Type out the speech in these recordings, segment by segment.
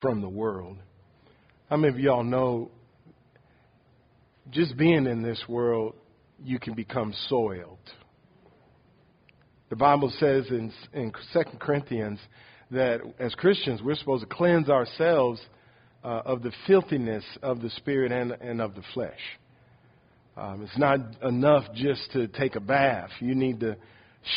from the world. How many of y'all know just being in this world, you can become soiled? The Bible says in, in 2 Corinthians that as Christians, we're supposed to cleanse ourselves uh, of the filthiness of the spirit and, and of the flesh. Um, it's not enough just to take a bath. You need to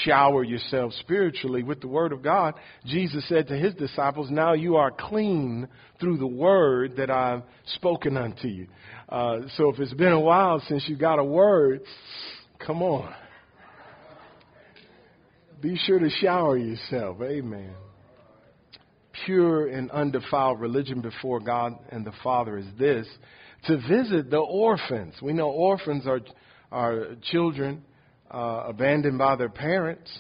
shower yourself spiritually with the Word of God. Jesus said to his disciples, Now you are clean through the Word that I've spoken unto you. Uh, so if it's been a while since you got a Word, come on. Be sure to shower yourself. Amen. Pure and undefiled religion before God and the Father is this to visit the orphans. We know orphans are, are children uh, abandoned by their parents.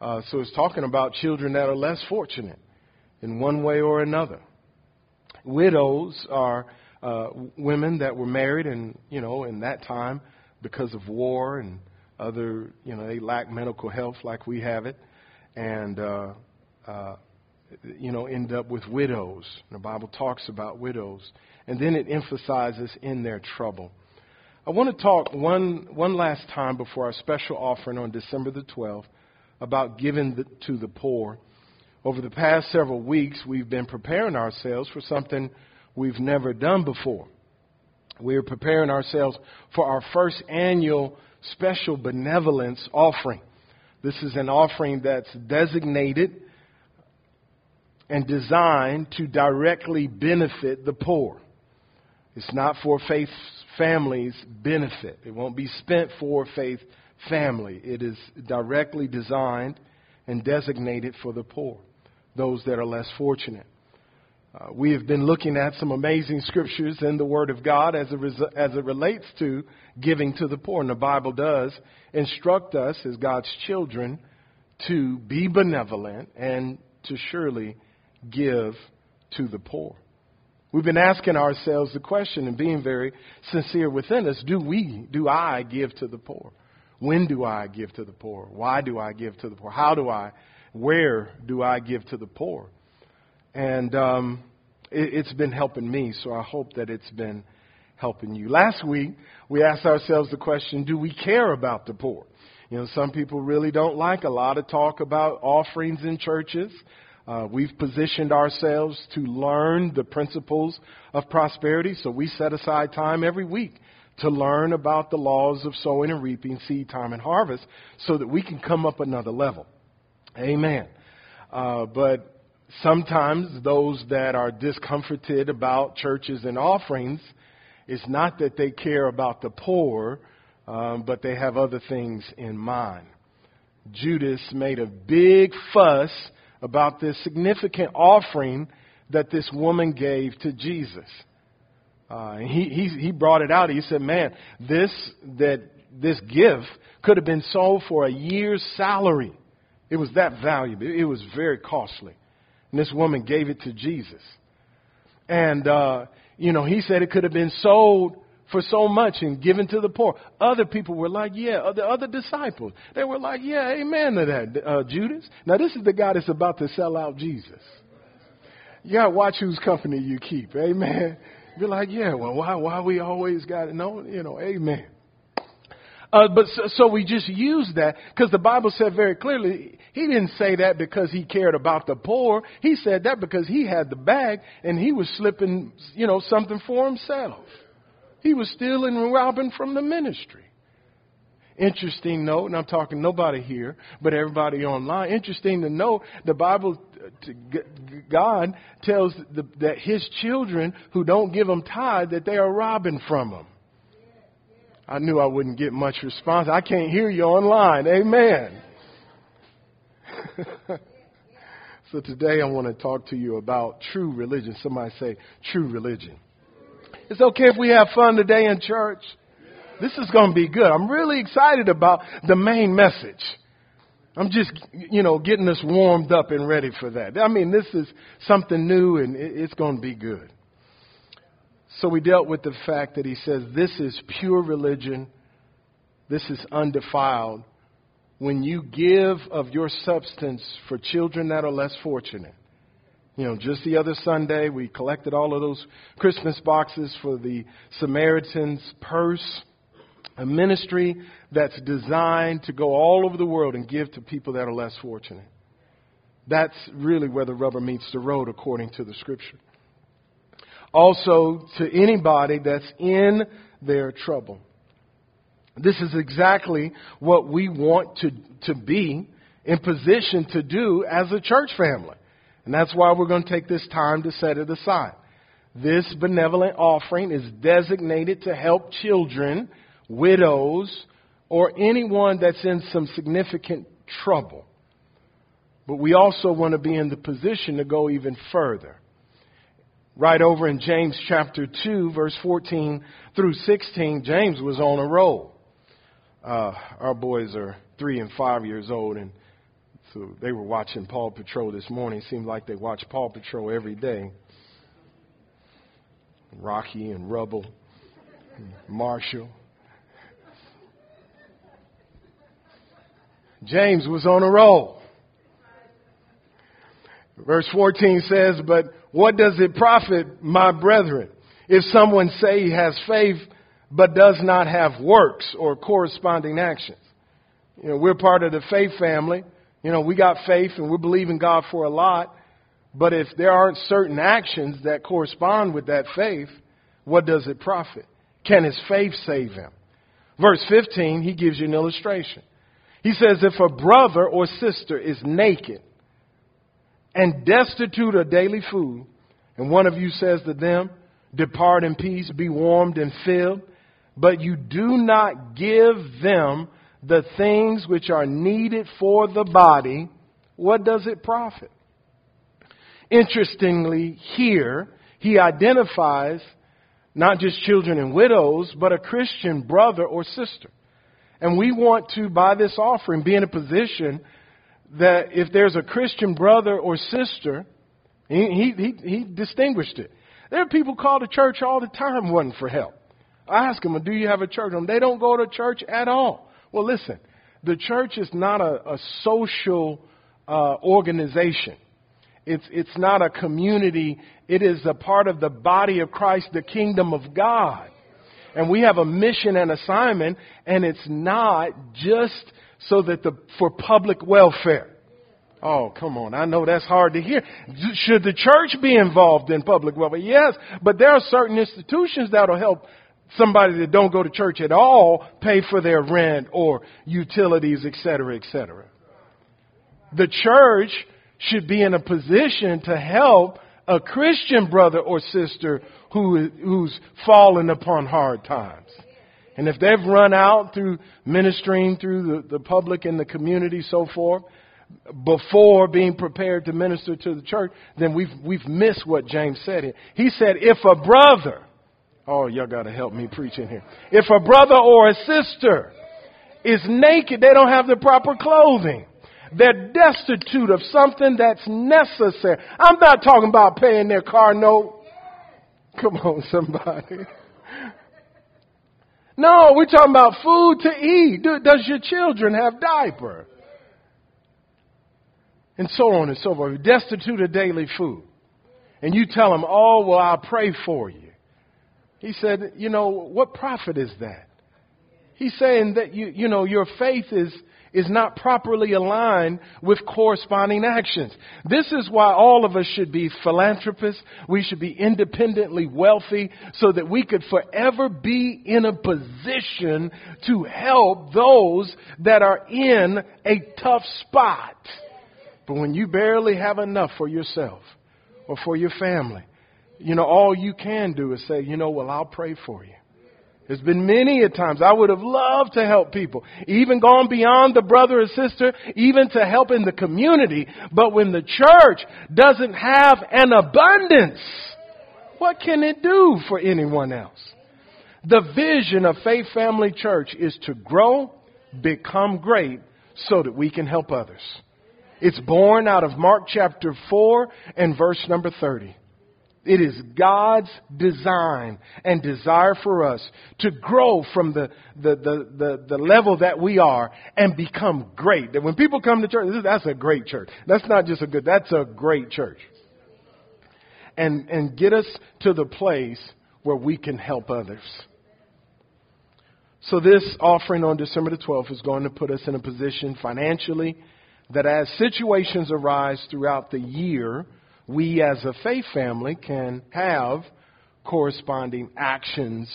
Uh, so it's talking about children that are less fortunate in one way or another. Widows are uh, women that were married and, you know, in that time because of war and other, you know, they lack medical health like we have it. And, uh, uh, you know, end up with widows. The Bible talks about widows. And then it emphasizes in their trouble. I want to talk one, one last time before our special offering on December the 12th about giving the, to the poor. Over the past several weeks, we've been preparing ourselves for something we've never done before. We're preparing ourselves for our first annual special benevolence offering. This is an offering that's designated and designed to directly benefit the poor. It's not for faith family's benefit. It won't be spent for faith family. It is directly designed and designated for the poor, those that are less fortunate. Uh, we have been looking at some amazing scriptures in the Word of God as, res- as it relates to giving to the poor. And the Bible does instruct us as God's children to be benevolent and to surely give to the poor. We've been asking ourselves the question and being very sincere within us do we, do I give to the poor? When do I give to the poor? Why do I give to the poor? How do I, where do I give to the poor? And um, it, it's been helping me, so I hope that it's been helping you. Last week, we asked ourselves the question do we care about the poor? You know, some people really don't like a lot of talk about offerings in churches. Uh, we've positioned ourselves to learn the principles of prosperity, so we set aside time every week to learn about the laws of sowing and reaping, seed time and harvest, so that we can come up another level. Amen. Uh, but sometimes those that are discomforted about churches and offerings, it's not that they care about the poor, um, but they have other things in mind. Judas made a big fuss about this significant offering that this woman gave to Jesus. Uh, he, he, he brought it out. He said, man, this, that, this gift could have been sold for a year's salary. It was that valuable. It was very costly. And this woman gave it to Jesus. And, uh, you know, he said it could have been sold for so much and given to the poor. Other people were like, yeah, the other disciples, they were like, yeah, amen to that, uh, Judas. Now, this is the guy that's about to sell out Jesus. You got to watch whose company you keep, amen. You're like, yeah, well, why, why we always got to know, you know, amen. Uh, but so, so we just use that because the Bible said very clearly he didn't say that because he cared about the poor. He said that because he had the bag and he was slipping, you know, something for himself. He was stealing and robbing from the ministry. Interesting note, and I'm talking nobody here, but everybody online. Interesting to know the Bible, God tells the, that His children who don't give Him tithe that they are robbing from Him. I knew I wouldn't get much response. I can't hear you online. Amen. so today I want to talk to you about true religion. Somebody say true religion. It's okay if we have fun today in church. This is going to be good. I'm really excited about the main message. I'm just, you know, getting us warmed up and ready for that. I mean, this is something new and it's going to be good. So we dealt with the fact that he says this is pure religion, this is undefiled. When you give of your substance for children that are less fortunate, You know, just the other Sunday, we collected all of those Christmas boxes for the Samaritan's Purse, a ministry that's designed to go all over the world and give to people that are less fortunate. That's really where the rubber meets the road, according to the scripture. Also, to anybody that's in their trouble. This is exactly what we want to, to be in position to do as a church family. And that's why we're going to take this time to set it aside. This benevolent offering is designated to help children, widows, or anyone that's in some significant trouble. But we also want to be in the position to go even further. Right over in James chapter 2, verse 14 through 16, James was on a roll. Uh, our boys are three and five years old, and so they were watching Paw Patrol this morning. Seemed like they watch Paw Patrol every day. Rocky and Rubble, and Marshall. James was on a roll. Verse 14 says, But what does it profit, my brethren, if someone say he has faith but does not have works or corresponding actions? You know, we're part of the faith family. You know, we got faith and we're believing God for a lot. But if there aren't certain actions that correspond with that faith, what does it profit? Can his faith save him? Verse 15, he gives you an illustration. He says, If a brother or sister is naked and destitute of daily food, and one of you says to them, Depart in peace, be warmed and filled, but you do not give them the things which are needed for the body, what does it profit? Interestingly, here, he identifies not just children and widows, but a Christian brother or sister. And we want to, by this offering, be in a position that if there's a Christian brother or sister, he, he, he, distinguished it. There are people call to church all the time wanting for help. I ask them, do you have a church? They don't go to church at all. Well, listen, the church is not a, a social uh, organization. It's, it's not a community. It is a part of the body of Christ, the kingdom of God. And we have a mission and assignment, and it's not just so that the, for public welfare. Oh, come on. I know that's hard to hear. Should the church be involved in public welfare? Yes, but there are certain institutions that'll help somebody that don't go to church at all pay for their rent or utilities, et cetera, et cetera. The church should be in a position to help a Christian brother or sister who, who's fallen upon hard times. And if they've run out through ministering through the, the public and the community, so forth, before being prepared to minister to the church, then we've, we've missed what James said here. He said, if a brother Oh, y'all got to help me preach in here. If a brother or a sister is naked, they don't have the proper clothing. They're destitute of something that's necessary. I'm not talking about paying their car note. Come on, somebody. No, we're talking about food to eat. Does your children have diaper? And so on and so forth. Destitute of daily food. And you tell them, oh, well, I'll pray for you. He said, you know, what profit is that? He's saying that you, you know, your faith is, is not properly aligned with corresponding actions. This is why all of us should be philanthropists. We should be independently wealthy so that we could forever be in a position to help those that are in a tough spot. But when you barely have enough for yourself or for your family, you know, all you can do is say, you know, well, I'll pray for you. There's been many a times I would have loved to help people, even gone beyond the brother or sister, even to help in the community. But when the church doesn't have an abundance, what can it do for anyone else? The vision of Faith Family Church is to grow, become great, so that we can help others. It's born out of Mark chapter 4 and verse number 30. It is God's design and desire for us to grow from the, the, the, the, the level that we are and become great. That when people come to church, that's a great church. That's not just a good, that's a great church. and, and get us to the place where we can help others. So this offering on December the 12th is going to put us in a position financially that as situations arise throughout the year, we as a faith family can have corresponding actions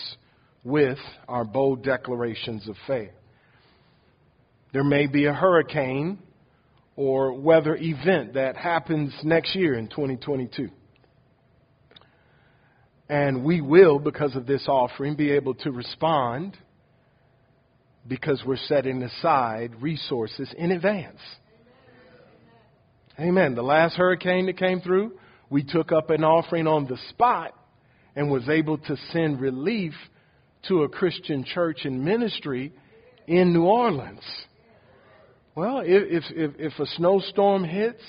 with our bold declarations of faith. There may be a hurricane or weather event that happens next year in 2022. And we will, because of this offering, be able to respond because we're setting aside resources in advance. Amen. The last hurricane that came through, we took up an offering on the spot and was able to send relief to a Christian church and ministry in New Orleans. Well, if, if, if a snowstorm hits,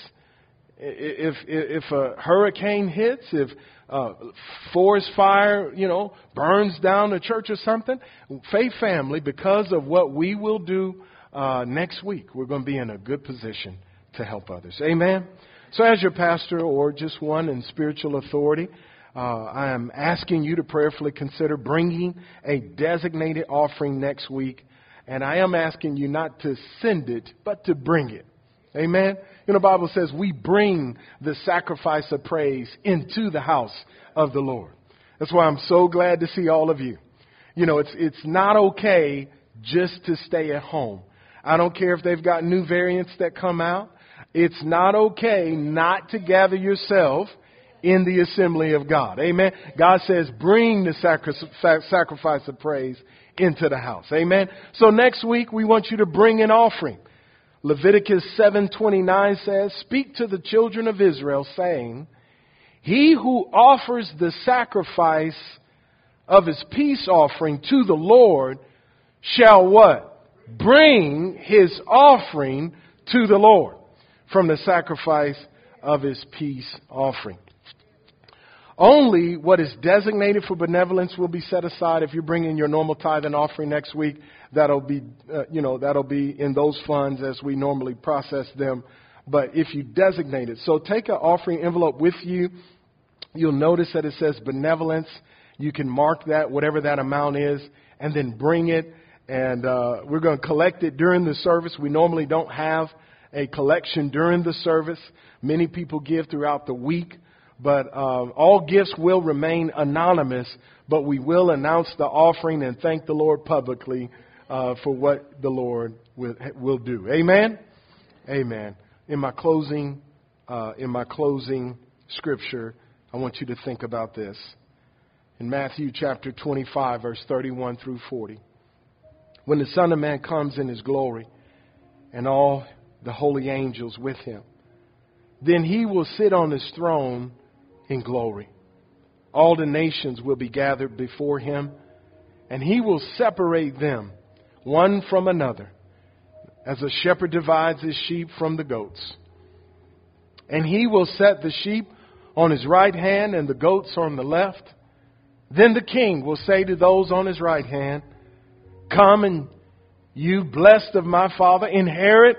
if, if, if a hurricane hits, if uh, forest fire, you know, burns down a church or something, Faith Family, because of what we will do uh, next week, we're going to be in a good position to help others. Amen? So, as your pastor or just one in spiritual authority, uh, I am asking you to prayerfully consider bringing a designated offering next week. And I am asking you not to send it, but to bring it. Amen. You know, the Bible says we bring the sacrifice of praise into the house of the Lord. That's why I'm so glad to see all of you. You know, it's, it's not okay just to stay at home. I don't care if they've got new variants that come out. It's not okay not to gather yourself in the assembly of God. Amen. God says, bring the sacrifice of praise into the house. Amen. So next week we want you to bring an offering. Leviticus 7:29 says, "Speak to the children of Israel saying, he who offers the sacrifice of his peace offering to the Lord shall what? Bring his offering to the Lord from the sacrifice of his peace offering. Only what is designated for benevolence will be set aside. If you're bringing your normal tithe and offering next week, that'll be, uh, you know, that'll be in those funds as we normally process them. But if you designate it, so take an offering envelope with you. You'll notice that it says benevolence. You can mark that, whatever that amount is, and then bring it. And uh, we're going to collect it during the service. We normally don't have a collection during the service. Many people give throughout the week. But uh, all gifts will remain anonymous, but we will announce the offering and thank the Lord publicly uh, for what the Lord will, will do. Amen. Amen. In my closing, uh, in my closing scripture, I want you to think about this. In Matthew chapter 25, verse 31 through 40, when the Son of Man comes in His glory, and all the holy angels with Him, then He will sit on His throne in glory. All the nations will be gathered before him, and he will separate them one from another, as a shepherd divides his sheep from the goats. And he will set the sheep on his right hand and the goats on the left. Then the king will say to those on his right hand, Come and you blessed of my father, inherit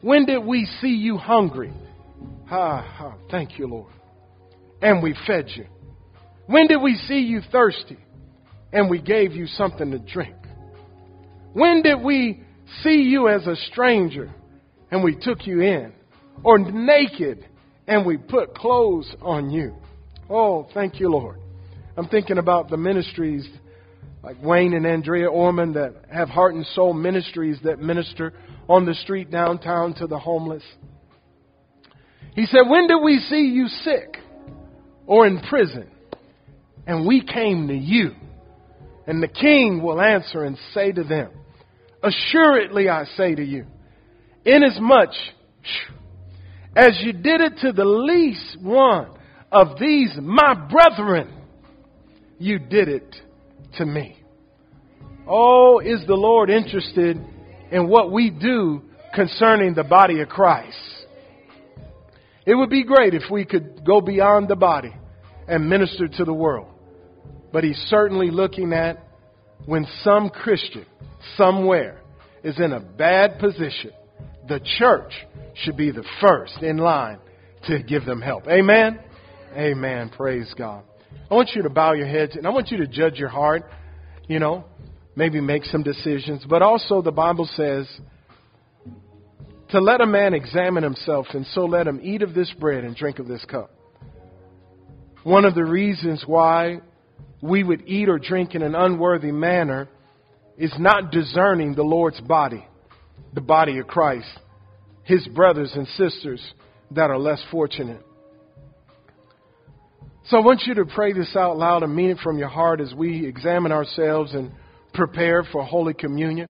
when did we see you hungry? Ha, ha, thank you, Lord and we fed you? When did we see you thirsty and we gave you something to drink? When did we see you as a stranger and we took you in? Or naked and we put clothes on you? Oh, thank you, Lord. I'm thinking about the ministries like Wayne and Andrea Orman that have heart and soul ministries that minister on the street downtown to the homeless. He said, When did we see you sick? or in prison, and we came to you. And the king will answer and say to them, Assuredly I say to you, inasmuch as you did it to the least one of these my brethren, you did it to me. Oh, is the Lord interested in what we do concerning the body of Christ? It would be great if we could go beyond the body and minister to the world. But He's certainly looking at when some Christian somewhere is in a bad position, the church should be the first in line to give them help. Amen? Amen. Praise God. I want you to bow your heads and I want you to judge your heart, you know, maybe make some decisions. But also, the Bible says to let a man examine himself, and so let him eat of this bread and drink of this cup. One of the reasons why we would eat or drink in an unworthy manner is not discerning the Lord's body, the body of Christ, his brothers and sisters that are less fortunate. So I want you to pray this out loud and mean it from your heart as we examine ourselves and prepare for Holy Communion.